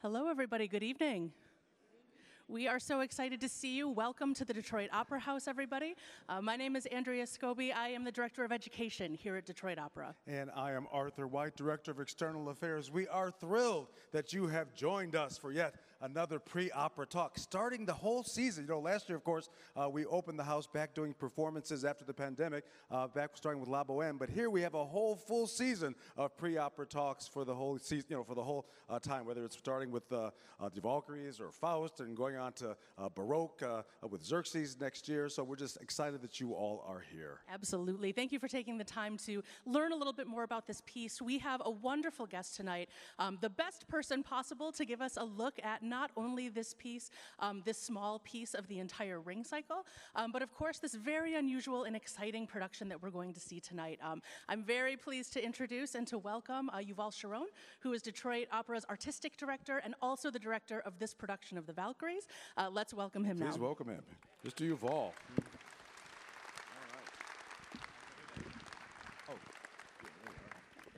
Hello, everybody. Good evening. We are so excited to see you. Welcome to the Detroit Opera House, everybody. Uh, my name is Andrea Scobie. I am the Director of Education here at Detroit Opera. And I am Arthur White, Director of External Affairs. We are thrilled that you have joined us for yet another pre opera talk, starting the whole season. You know, last year, of course, uh, we opened the house back doing performances after the pandemic, uh, back starting with La Boheme. But here we have a whole full season of pre opera talks for the whole season, you know, for the whole uh, time, whether it's starting with uh, uh, Die Valkyries or Faust and going on to Baroque with Xerxes next year. So we're just excited that you all are here. Absolutely. Thank you for taking the time to learn a little bit more about this piece. We have a wonderful guest tonight, um, the best person possible to give us a look at not only this piece, um, this small piece of the entire ring cycle, um, but of course, this very unusual and exciting production that we're going to see tonight. Um, I'm very pleased to introduce and to welcome uh, Yuval Sharon, who is Detroit Opera's artistic director and also the director of this production of the Valkyries. Uh, let's welcome him Please now. Please welcome him. Mr. Yuval.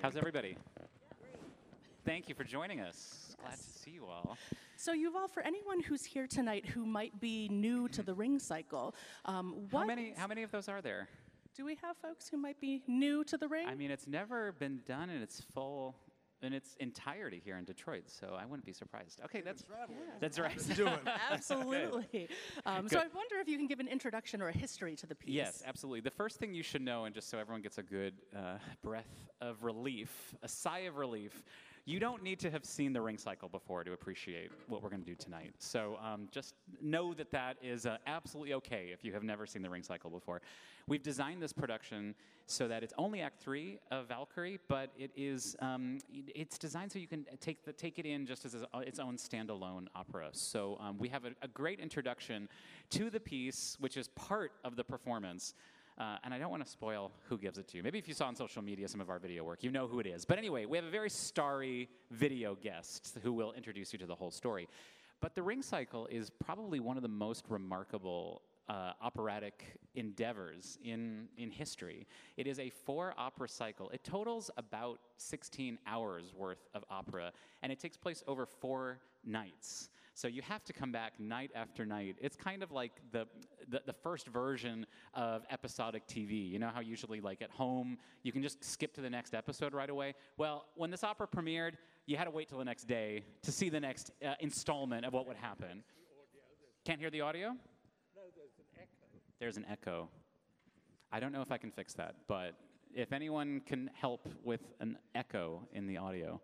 How's everybody? Thank you for joining us. Glad to see you all. So, Yuval, for anyone who's here tonight who might be new to the ring cycle, um, how many how many of those are there? Do we have folks who might be new to the ring? I mean, it's never been done in its full in its entirety here in Detroit, so I wouldn't be surprised. Okay, that's that's right. absolutely. Um, so I wonder if you can give an introduction or a history to the piece. Yes, absolutely. The first thing you should know, and just so everyone gets a good uh, breath of relief, a sigh of relief, you don't need to have seen the ring cycle before to appreciate what we're going to do tonight. So um, just know that that is uh, absolutely okay if you have never seen the ring cycle before. We've designed this production so that it's only Act Three of Valkyrie, but it is um, it's designed so you can take the, take it in just as its own standalone opera. So um, we have a, a great introduction to the piece, which is part of the performance. Uh, and I don't want to spoil who gives it to you. Maybe if you saw on social media some of our video work, you know who it is. But anyway, we have a very starry video guest who will introduce you to the whole story. But the ring cycle is probably one of the most remarkable uh, operatic endeavors in, in history. It is a four opera cycle. It totals about 16 hours worth of opera, and it takes place over four nights. So you have to come back night after night. It's kind of like the, the, the, first version of episodic TV. You know how usually, like at home, you can just skip to the next episode right away? Well, when this opera premiered, you had to wait till the next day to see the next uh, installment of what would happen. Can't hear the audio? No, there's an echo. There's an echo. I don't know if I can fix that, but if anyone can help with an echo in the audio,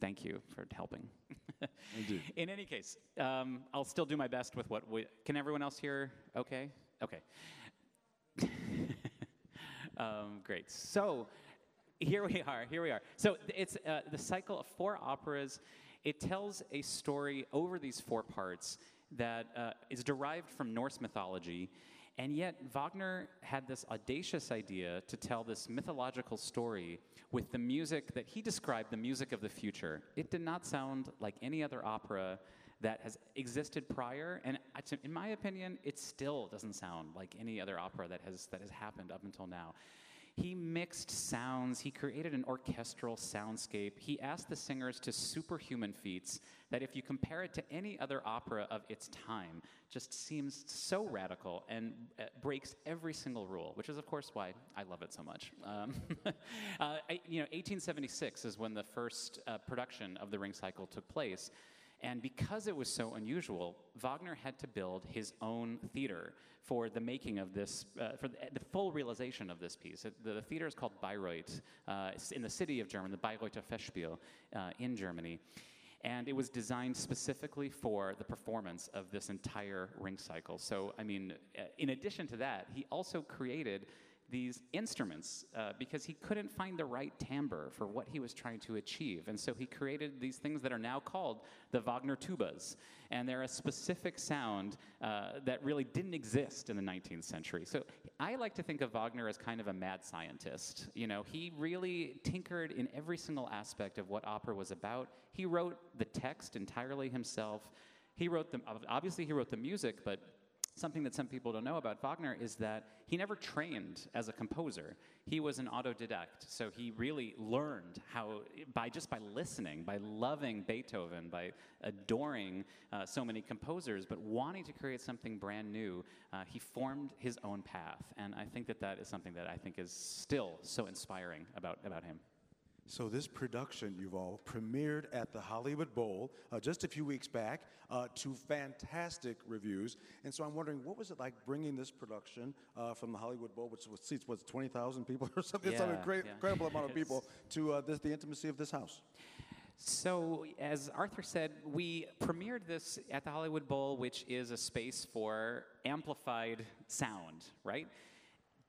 thank you for helping. In any case, um, I'll still do my best with what we. Can everyone else hear? Okay. Okay. um, great. So here we are. Here we are. So it's uh, the cycle of four operas. It tells a story over these four parts that uh, is derived from Norse mythology. And yet, Wagner had this audacious idea to tell this mythological story with the music that he described the music of the future. It did not sound like any other opera that has existed prior, and in my opinion, it still doesn't sound like any other opera that has, that has happened up until now. He mixed sounds, he created an orchestral soundscape, he asked the singers to superhuman feats that, if you compare it to any other opera of its time, just seems so radical and uh, breaks every single rule, which is, of course, why I love it so much. Um, uh, I, you know, 1876 is when the first uh, production of the Ring Cycle took place. And because it was so unusual, Wagner had to build his own theater for the making of this, uh, for the, the, full realization of this piece. the, the, theater is called Bayreuth. Uh, it's in the city of Germany, the Bayreuther Festspiel uh, in Germany. And it was designed specifically for the performance of this entire ring cycle. So, I mean, uh, in addition to that, he also created these instruments uh, because he couldn't find the right timbre for what he was trying to achieve. And so he created these things that are now called the Wagner tubas. And they're a specific sound uh, that really didn't exist in the 19th century. So I like to think of Wagner as kind of a mad scientist. You know, he really tinkered in every single aspect of what opera was about. He wrote the text entirely himself. He wrote the, obviously, he wrote the music, but something that some people don't know about Wagner is that he never trained as a composer. He was an autodidact, so he really learned how by just by listening, by loving Beethoven, by adoring uh, so many composers, but wanting to create something brand new. Uh, he formed his own path, and I think that that is something that I think is still so inspiring about about him. So this production, Yuval premiered at the Hollywood Bowl uh, just a few weeks back uh, to fantastic reviews. And so I'm wondering, what was it like bringing this production uh, from the Hollywood Bowl, which was seats was 20,000 people or something, some Yeah, great, yeah. incredible amount of people, to uh, this, the intimacy of this house? So, as Arthur said, we premiered this at the Hollywood Bowl, which is a space for amplified sound, right?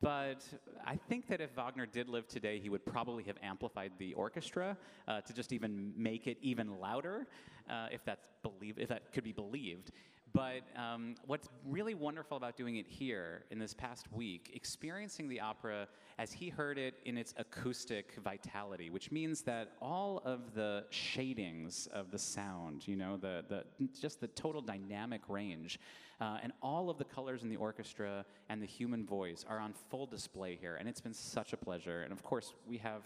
But I think that if Wagner did live today, he would probably have amplified the orchestra uh, to just even make it even louder, uh, if that's believe if that could be believed. But um, what's really wonderful about doing it here in this past week, experiencing the opera as he heard it in its acoustic vitality, which means that all of the shadings of the sound, you know, the, the just the total dynamic range, uh, and all of the colors in the orchestra and the human voice are on full display here, and it's been such a pleasure. And of course, we have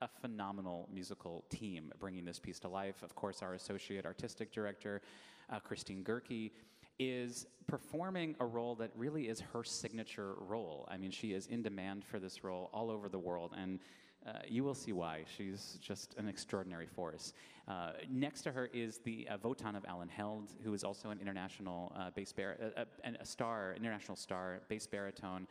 a phenomenal musical team bringing this piece to life. Of course, our associate artistic director, uh, Christine Goerke, is performing a role that really is her signature role. I mean, she is in demand for this role all over the world, and uh, you will see why. She's just an extraordinary force. Uh, next to her is the uh, Wotan of Alan Held, who is also an international uh, bass bar- uh, uh, and a star, international star, bass baritone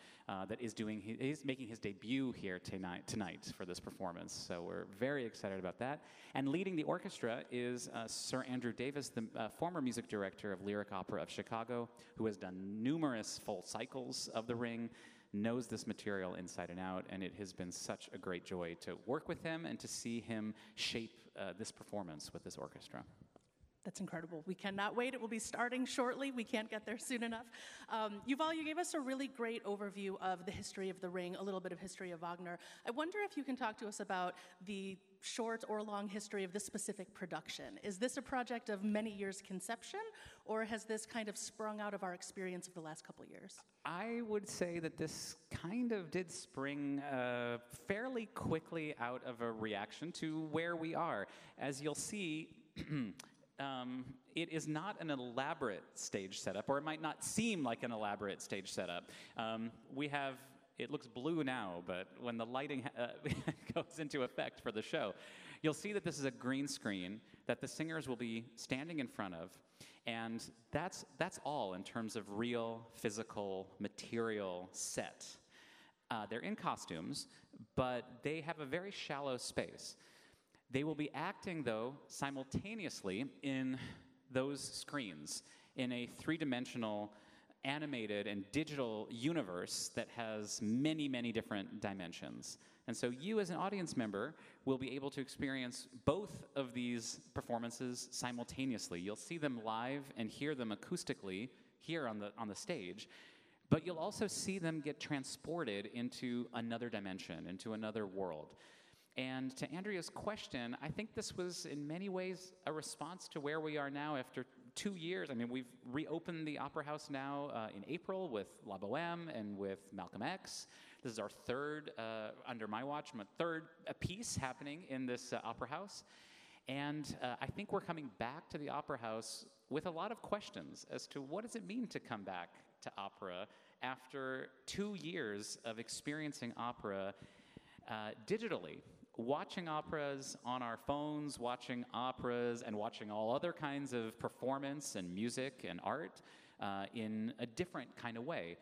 that is doing. He, he's making his debut here tonight, tonight for this performance. So we're very excited about that. And leading the orchestra is Sir Andrew Davis, the former music director of Lyric Opera of Chicago, who has done numerous full cycles of The Ring knows this material inside and out, and it has been such a great joy to work with him and to see him shape uh, this performance with this orchestra. That's incredible. We cannot wait. It will be starting shortly. We can't get there soon enough. Um, Yuval, you gave us a really great overview of the history of the ring, a little bit of history of Wagner. I wonder if you can talk to us about the short or long history of this specific production. Is this a project of many years' conception, or has this kind of sprung out of our experience of the last couple years? I would say that this kind of did spring uh, fairly quickly out of a reaction to where we are. As you'll see, um, it is not an elaborate stage setup, or it might not seem like an elaborate stage setup. Um, we have, it looks blue now, but when the lighting uh, goes into effect for the show, you'll see that this is a green screen that the singers will be standing in front of. And that's, that's all in terms of real, physical, material set. Uh, they're in costumes, but they have a very shallow space. They will be acting, though, simultaneously in those screens in a three dimensional animated and digital universe that has many, many different dimensions. And so, you as an audience member will be able to experience both of these performances simultaneously. You'll see them live and hear them acoustically here on the, on the stage, but you'll also see them get transported into another dimension, into another world. And to Andrea's question, I think this was in many ways a response to where we are now after two years. I mean, we've reopened the Opera House now uh, in April with La Boheme and with Malcolm X. This is our third, uh, under my watch, my third piece happening in this uh, Opera House. And uh, I think we're coming back to the Opera House with a lot of questions as to what does it mean to come back to opera after two years of experiencing opera uh, digitally watching operas on our phones, watching operas, and watching all other kinds of performance and music and art uh, in a different kind of way.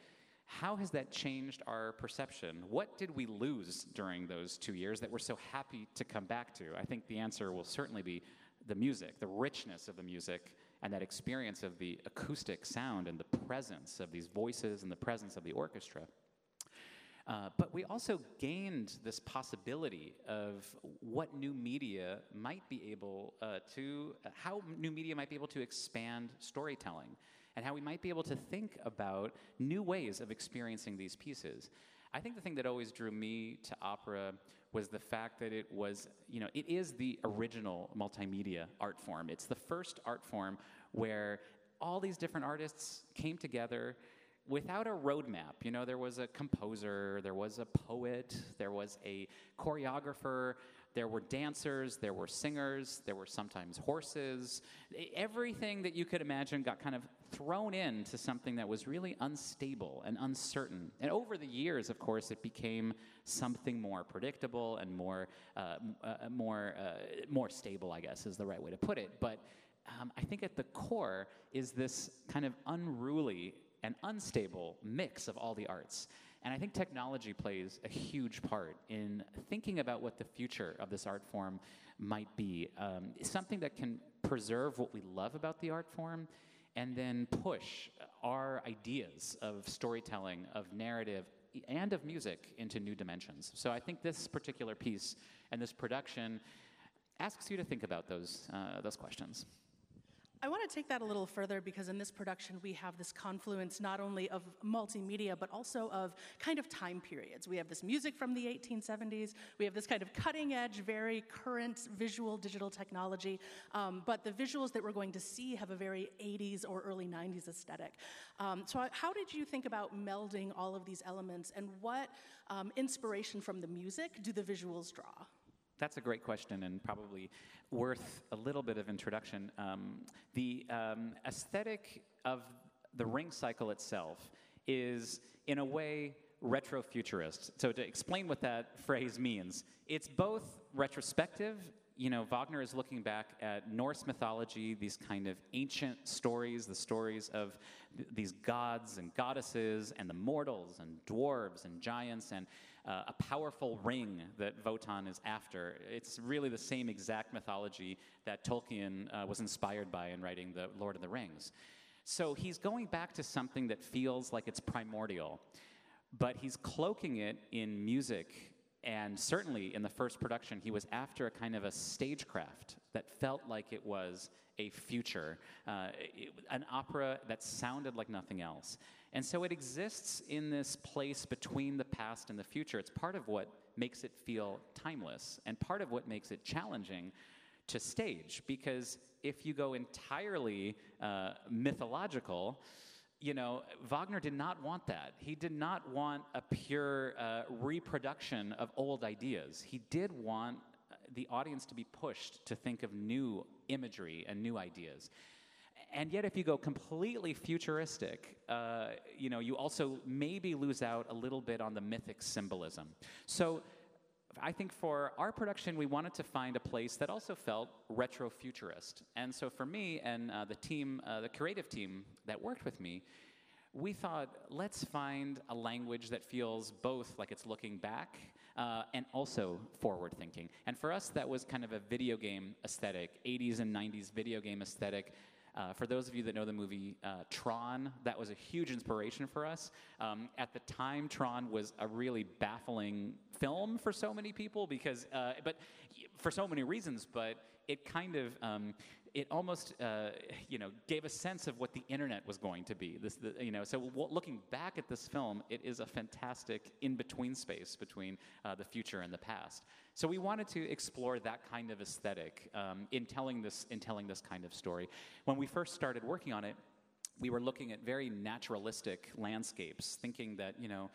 How has that changed our perception? What did we lose during those two years that we're so happy to come back to? I think the answer will certainly be the music, the richness of the music, and that experience of the acoustic sound and the presence of these voices and the presence of the orchestra. Uh, but we also gained this possibility of what new media might be able uh, to, how new media might be able to expand storytelling, and how we might be able to think about new ways of experiencing these pieces. I think the thing that always drew me to opera was the fact that it was, you know, it is the original multimedia art form. It's the first art form where all these different artists came together without a roadmap. You know, there was a composer, there was a poet, there was a choreographer, there were dancers, there were singers, there were sometimes horses. Everything that you could imagine got kind of thrown into something that was really unstable and uncertain. And over the years, of course, it became something more predictable and more, uh, uh, more, uh, more stable, I guess is the right way to put it. But um, I think at the core is this kind of unruly and unstable mix of all the arts. And I think technology plays a huge part in thinking about what the future of this art form might be. Um, something that can preserve what we love about the art form and then push our ideas of storytelling, of narrative, and of music into new dimensions. So I think this particular piece and this production asks you to think about those, uh, those questions. I want to take that a little further because in this production we have this confluence not only of multimedia but also of kind of time periods. We have this music from the 1870s, we have this kind of cutting edge, very current visual digital technology, um, but the visuals that we're going to see have a very 80s or early 90s aesthetic. Um, so, how did you think about melding all of these elements and what um, inspiration from the music do the visuals draw? That's a great question and probably worth a little bit of introduction. Um, the um, aesthetic of the ring cycle itself is, in a way, retrofuturist. So, to explain what that phrase means, it's both retrospective. You know, Wagner is looking back at Norse mythology, these kind of ancient stories, the stories of th- these gods and goddesses and the mortals and dwarves and giants and uh, a powerful ring that Wotan is after. It's really the same exact mythology that Tolkien uh, was inspired by in writing The Lord of the Rings. So he's going back to something that feels like it's primordial, but he's cloaking it in music. And certainly in the first production, he was after a kind of a stagecraft that felt like it was a future, uh, it- an opera that sounded like nothing else. And so it exists in this place between the past and the future. It's part of what makes it feel timeless and part of what makes it challenging to stage because if you go entirely uh, mythological, you know, Wagner did not want that. He did not want a pure uh, reproduction of old ideas. He did want uh, the audience to be pushed to think of new imagery and new ideas. And yet, if you go completely futuristic, uh, you know, you also maybe lose out a little bit on the mythic symbolism. So, I think for our production, we wanted to find a place that also felt retro-futurist. And so, for me and uh, the team, uh, the creative team that worked with me, we thought, let's find a language that feels both like it's looking back uh, and also forward thinking. And for us, that was kind of a video game aesthetic, 80s and 90s video game aesthetic. Uh, for those of you that know the movie uh, Tron, that was a huge inspiration for us. Um, at the time, Tron was a really baffling film for so many people because, uh, but for so many reasons. But it kind of, um, it almost, uh, you know, gave a sense of what the internet was going to be. This, the, you know, so looking back at this film, it is a fantastic in-between space between uh, the future and the past. So we wanted to explore that kind of aesthetic um, in telling this in telling this kind of story. When we first started working on it, we were looking at very naturalistic landscapes, thinking that you know.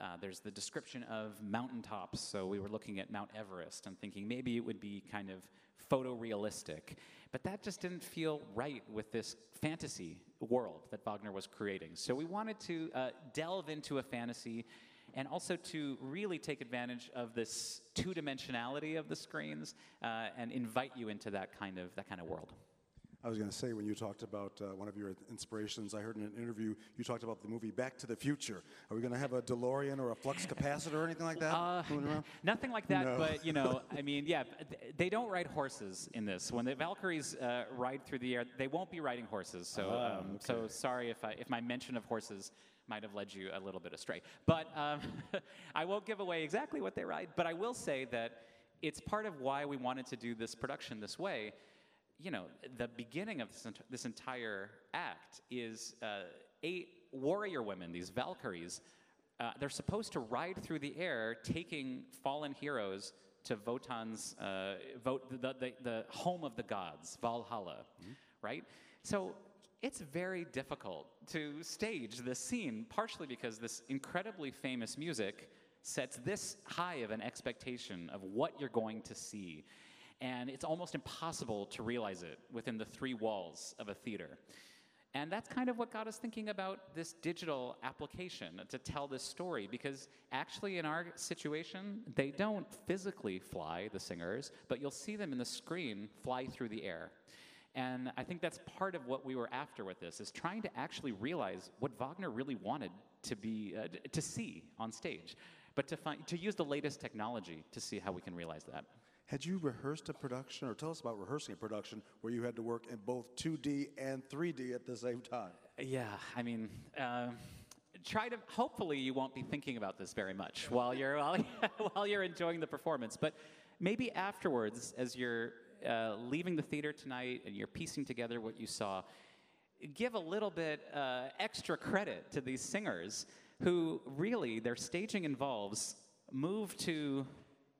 Uh, there's the description of mountaintops, so we were looking at Mount Everest and thinking maybe it would be kind of photorealistic. But that just didn't feel right with this fantasy world that Wagner was creating. So we wanted to uh, delve into a fantasy and also to really take advantage of this two dimensionality of the screens uh, and invite you into that kind of, that kind of world. I was going to say when you talked about uh, one of your inspirations, I heard in an interview you talked about the movie Back to the Future. Are we going to have a DeLorean or a flux capacitor or anything like that? Uh, nothing like that, No. but you know, I mean, yeah, th- they don't ride horses in this. When the Valkyries uh, ride through the air, they won't be riding horses. So, Ah, um, so sorry if I, if my mention of horses might have led you a little bit astray. But um, I won't give away exactly what they ride. But I will say that it's part of why we wanted to do this production this way. You know, the beginning of this, ent- this entire act is uh, eight warrior women, these Valkyries. Uh, they're supposed to ride through the air, taking fallen heroes to Votan's, uh, Vot, the, the, the home of the gods, Valhalla, right? So it's very difficult to stage this scene, partially because this incredibly famous music sets this high of an expectation of what you're going to see. And it's almost impossible to realize it within the three walls of a theater. And that's kind of what got us thinking about this digital application to tell this story because actually, in our situation, they don't physically fly, the singers, but you'll see them in the screen fly through the air. And I think that's part of what we were after with this is trying to actually realize what Wagner really wanted to be uh, to see on stage, but to find to use the latest technology to see how we can realize that. Had you rehearsed a production, or tell us about rehearsing a production where you had to work in both 2D and 3D at the same time? Yeah, I mean, uh, try to. Hopefully, you won't be thinking about this very much while you're while, while you're enjoying the performance. But maybe afterwards, as you're uh, leaving the theater tonight and you're piecing together what you saw, give a little bit uh, extra credit to these singers who really their staging involves move to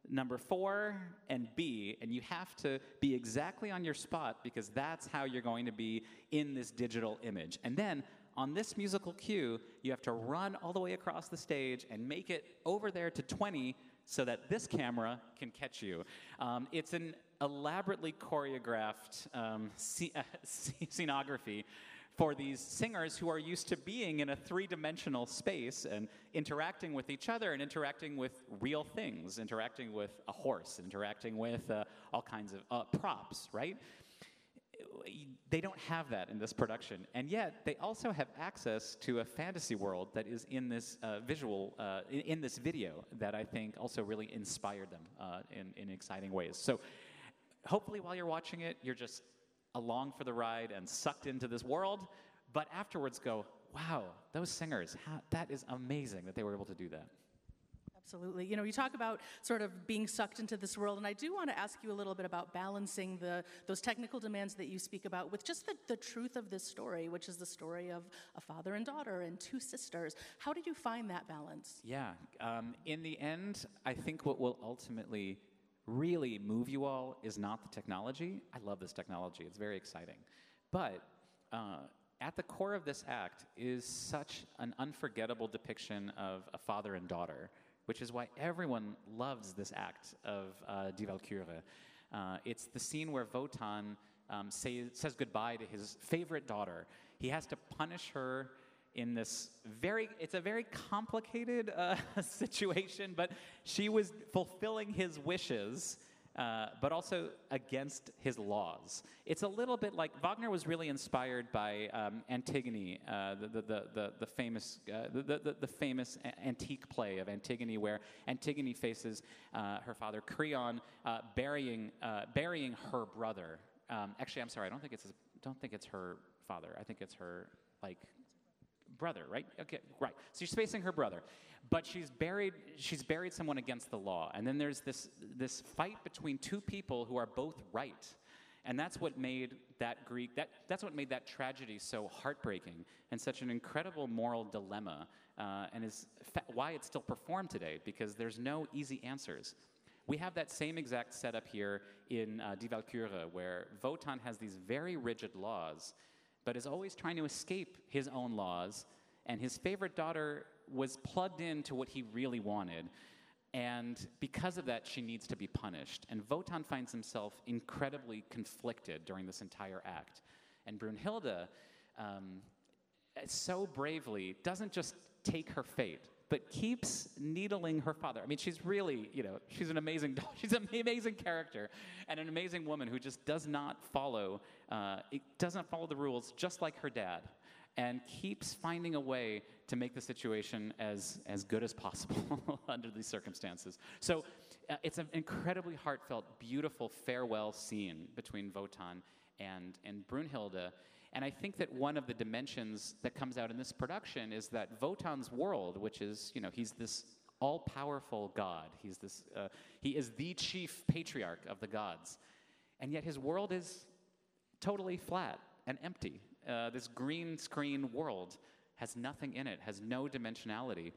number four and B, and you have to be exactly on your spot because that's how you're going to be in this digital image. And then on this musical cue, you have to run all the way across the stage and make it over there to 20 so that this camera can catch you. Um, it's an elaborately choreographed um, sce- uh, scenography for these singers who are used to being in a three dimensional space and interacting with each other and interacting with real things, interacting with a horse, interacting with uh, all kinds of uh, props, right? They don't have that in this production, and yet they also have access to a fantasy world that is in this uh, visual, uh, in, in, this video, that I think also really inspired them uh, in, in exciting ways. So, hopefully, while you're watching it, you're just along for the ride and sucked into this world, but afterwards go, wow, those singers, how, that is amazing that they were able to do that. Absolutely. You know, you talk about sort of being sucked into this world, and I do want to ask you a little bit about balancing the those technical demands that you speak about with just the, the truth of this story, which is the story of a father and daughter and two sisters. How did you find that balance? Yeah. Um, in the end, I think what will ultimately really move you all is not the technology. I love this technology, it's very exciting. But uh, at the core of this act is such an unforgettable depiction of a father and daughter, which is why everyone loves this act of uh, Die Walküre. Uh, it's the scene where Wotan um, say, says goodbye to his favorite daughter. He has to punish her in this very it's a very complicated uh, situation but she was fulfilling his wishes uh, but also against his laws. It's a little bit like Wagner was really inspired by um, Antigone, uh, the, the, the, the, famous, uh, the, the, famous antique play of Antigone, where Antigone faces uh, her father Creon uh, burying, uh, burying her brother. Um, actually, I'm sorry, I don't think it's don't think it's her father. I think it's her like brother, right? Okay, right. So she's facing her brother, but she's buried. She's buried someone against the law, and then there's this this fight between two people who are both right, and that's what made that Greek that that's what made that tragedy so heartbreaking and such an incredible moral dilemma, uh, and is fa- why it's still performed today because there's no easy answers. We have that same exact setup here in uh, Die Walküre, where Wotan has these very rigid laws but is always trying to escape his own laws. And his favorite daughter was plugged into what he really wanted. And because of that, she needs to be punished. And Wotan finds himself incredibly conflicted during this entire act. And Brunhilde, um, so bravely, doesn't just take her fate, but keeps needling her father. I mean, she's really, you know, she's an amazing, dog. she's an amazing character and an amazing woman who just does not follow, uh, doesn't follow the rules, just like her dad, and keeps finding a way to make the situation as as good as possible under these circumstances. So. Uh, it's an incredibly heartfelt, beautiful farewell scene between Wotan and, and Brunhilde. And I think that one of the dimensions that comes out in this production is that Wotan's world, which is, you know, he's this all powerful God, he's this, uh, he is the chief patriarch of the gods. And yet his world is totally flat and empty. Uh, this green screen world has nothing in it, has no dimensionality.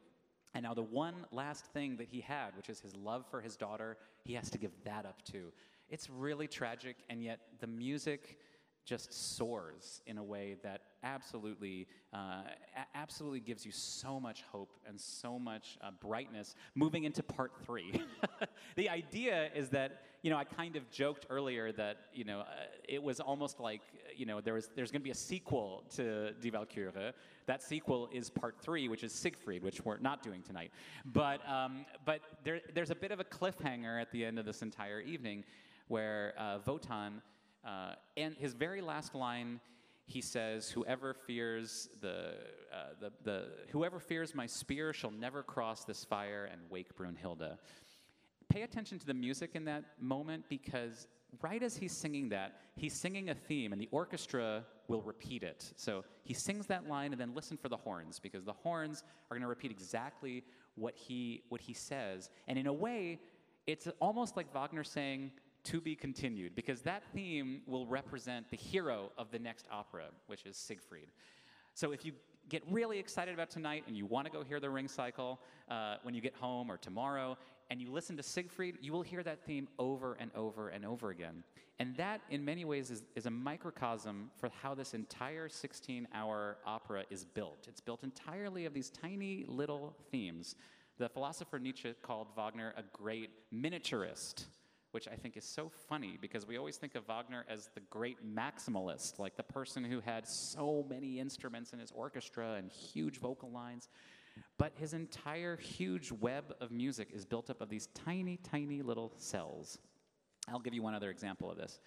And now, the one last thing that he had, which is his love for his daughter, he has to give that up too. It's really tragic, and yet the music just soars in a way that absolutely, uh, a- absolutely gives you so much hope and so much uh, brightness moving into part three. the idea is that, you know, I kind of joked earlier that, you know, uh, it was almost like, you know, there was, there's going to be a sequel to Die Walküre. That sequel is part three, which is Siegfried, which we're not doing tonight. But, um, but there, there's a bit of a cliffhanger at the end of this entire evening where uh, Wotan uh, and his very last line, he says, "Whoever fears the, uh, the, the whoever fears my spear shall never cross this fire and wake Brunhilde." Pay attention to the music in that moment because right as he's singing that, he's singing a theme, and the orchestra will repeat it. So he sings that line, and then listen for the horns because the horns are going to repeat exactly what he what he says, and in a way, it's almost like Wagner saying to be continued, because that theme will represent the hero of the next opera, which is Siegfried. So if you get really excited about tonight and you want to go hear the ring cycle uh, when you get home or tomorrow, and you listen to Siegfried, you will hear that theme over and over and over again. And that, in many ways, is, is a microcosm for how this entire 16 hour opera is built. It's built entirely of these tiny little themes. The philosopher Nietzsche called Wagner a great miniaturist which I think is so funny because we always think of Wagner as the great maximalist, like the person who had so many instruments in his orchestra and huge vocal lines. But his entire huge web of music is built up of these tiny, tiny little cells. I'll give you one other example of this.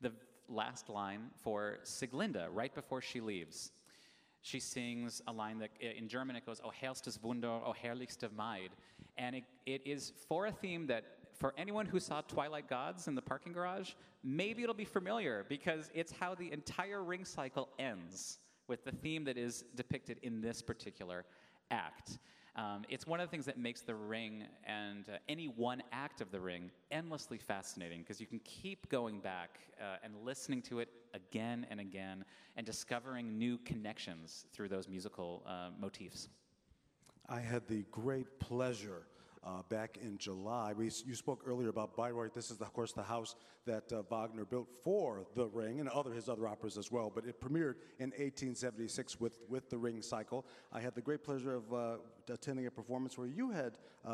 The last line for Sieglinde, right before she leaves, she sings a line that in German it goes, O hehrstes Wunder, O herrlichste Maid. And it, it is for a theme that for anyone who saw Twilight Gods in the parking garage, maybe it'll be familiar because it's how the entire ring cycle ends with the theme that is depicted in this particular act. Um, it's one of the things that makes the ring and uh, any one act of the ring endlessly fascinating because you can keep going back uh, and listening to it again and again and discovering new connections through those musical uh, motifs. I had the great pleasure uh, back in July. We, you spoke earlier about Bayreuth. This is, of course, the house that uh, Wagner built for The Ring and other his other operas as well. But it premiered in 1876 with, with The Ring Cycle. I had the great pleasure of uh, attending a performance where you had uh,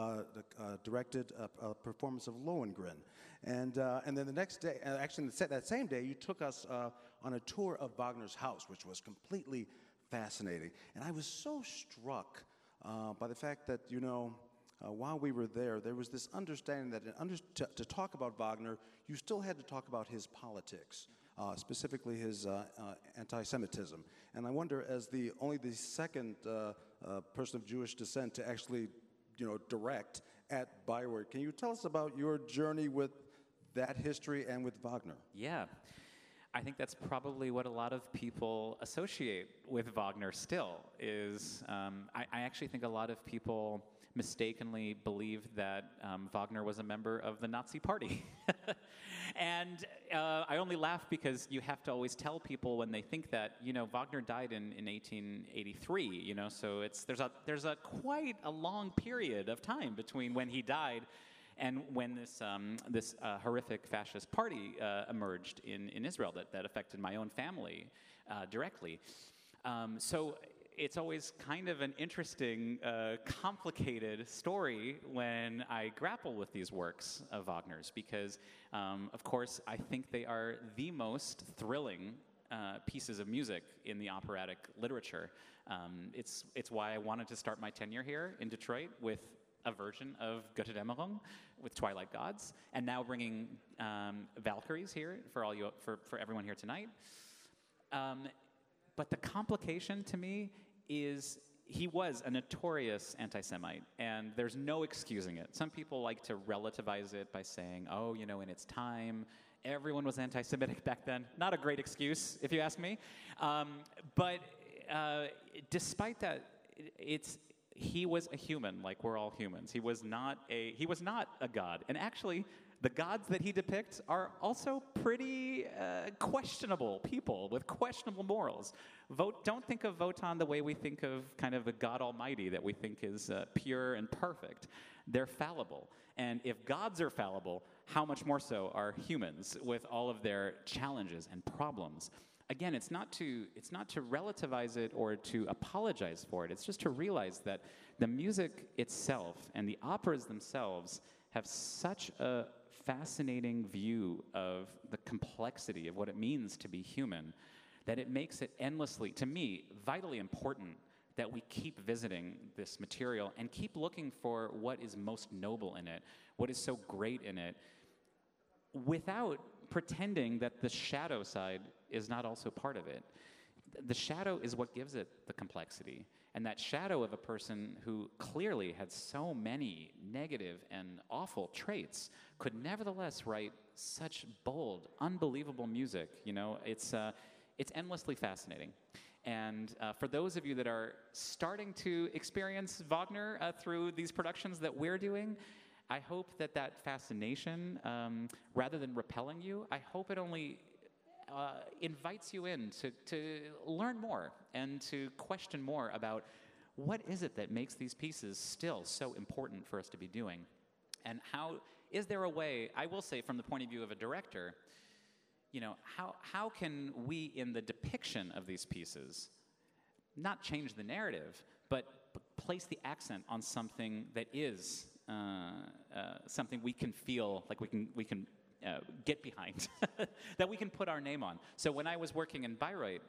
uh, directed a, a, performance of Lohengrin. And, uh, and then the next day, actually that same day, you took us on a tour of Wagner's house, which was completely fascinating. And I was so struck by the fact that, you know, uh, while we were there, there was this understanding that under, to, to, talk about Wagner, you still had to talk about his politics, uh, specifically his uh, uh anti Semitism. And I wonder, as the only the second uh, uh, person of Jewish descent to actually you know, direct at Bayreuth, can you tell us about your journey with that history and with Wagner? Yeah. I think that's probably what a lot of people associate with Wagner still is um, I, I actually think a lot of people mistakenly believed that um, Wagner was a member of the Nazi Party. and uh, I only laugh because you have to always tell people when they think that, you know, Wagner died in, in 1883, you know, so it's, there's, a, there's a quite a long period of time between when he died and when this, um, this uh, horrific fascist party uh, emerged in, in Israel that, that affected my own family uh, directly. Um, so it's always kind of an interesting, uh, complicated story when I grapple with these works of Wagner's because, um, of course, I think they are the most thrilling uh, pieces of music in the operatic literature. Um, it's, it's why I wanted to start my tenure here in Detroit with a version of Götterdämmerung with Twilight Gods, and now bringing um, Valkyries here for all you for, for everyone here tonight. Um, but the complication to me is he was a notorious anti Semite, and there's no excusing it. Some people like to relativize it by saying, oh, you know, in its time, everyone was anti Semitic back then. Not a great excuse, if you ask me. Um, but uh, despite that, it's, he was a human like we're all humans. He was not a, he was not a god. And actually, the gods that he depicts are also pretty uh, questionable people with questionable morals. Vote, don't think of Wotan the way we think of kind of a God Almighty that we think is uh, pure and perfect. They're fallible. And if gods are fallible, how much more so are humans with all of their challenges and problems? Again, it's not to it's not to relativize it or to apologize for it. It's just to realize that the music itself and the operas themselves have such a fascinating view of the complexity of what it means to be human that it makes it endlessly, to me, vitally important that we keep visiting this material and keep looking for what is most noble in it, what is so great in it, without pretending that the shadow side is not also part of it. The shadow is what gives it the complexity. And that shadow of a person who clearly had so many negative and awful traits could nevertheless write such bold, unbelievable music. You know, it's, uh, it's endlessly fascinating. And uh, for those of you that are starting to experience Wagner uh, through these productions that we're doing, I hope that that fascination, um, rather than repelling you, I hope it only uh, invites you in to, to learn more and to question more about what is it that makes these pieces still so important for us to be doing? And how is there a way, I will say, from the point of view of a director, you know, how, how can we, in the depiction of these pieces, not change the narrative, but p- place the accent on something that is uh, uh, something we can feel like we can, we can uh, get behind, that we can put our name on. So when I was working in Bayreuth,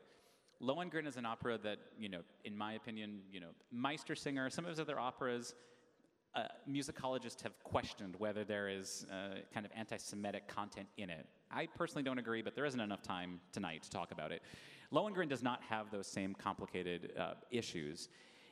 Lohengrin is an opera that, you know, in my opinion, you know, Meistersinger, some of his other operas, uh, musicologists have questioned whether there is uh, kind of anti Semitic content in it. I personally don't agree, but there isn't enough time tonight to talk about it. Lohengrin does not have those same complicated uh, issues.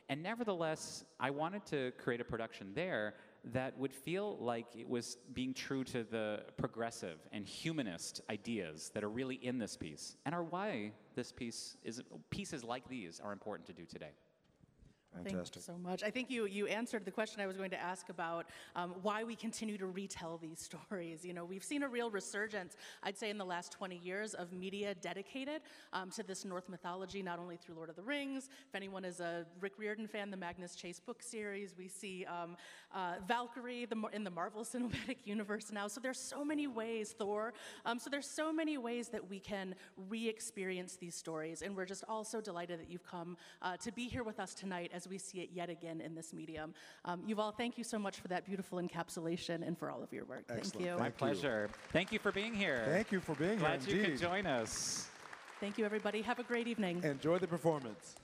And nevertheless, I wanted to create a production there that would feel like it was being true to the progressive and humanist ideas that are really in this piece and are why this piece is pieces like these are important to do today. Fantastic. Thank you so much. I think you, you answered the question I was going to ask about um, why we continue to retell these stories. You know, we've seen a real resurgence, I'd say, in the last 20 years of media dedicated um, to this Norse mythology, not only through Lord of the Rings. If anyone is a Rick Riordan fan, the Magnus Chase book series, we see um, uh, Valkyrie the, in the Marvel Cinematic Universe now. So there's so many ways, Thor. Um, so there's so many ways that we can re-experience these stories, and we're just all so delighted that you've come uh, to be here with us tonight as we see it yet again in this medium. Um, Yuval, thank you so much for that beautiful encapsulation and for all of your work. Excellent. Thank you. Thank My you. pleasure. Thank you for being here. Thank you for being Glad here. Glad you Indeed. could join us. Thank you, everybody. Have a great evening. Enjoy the performance.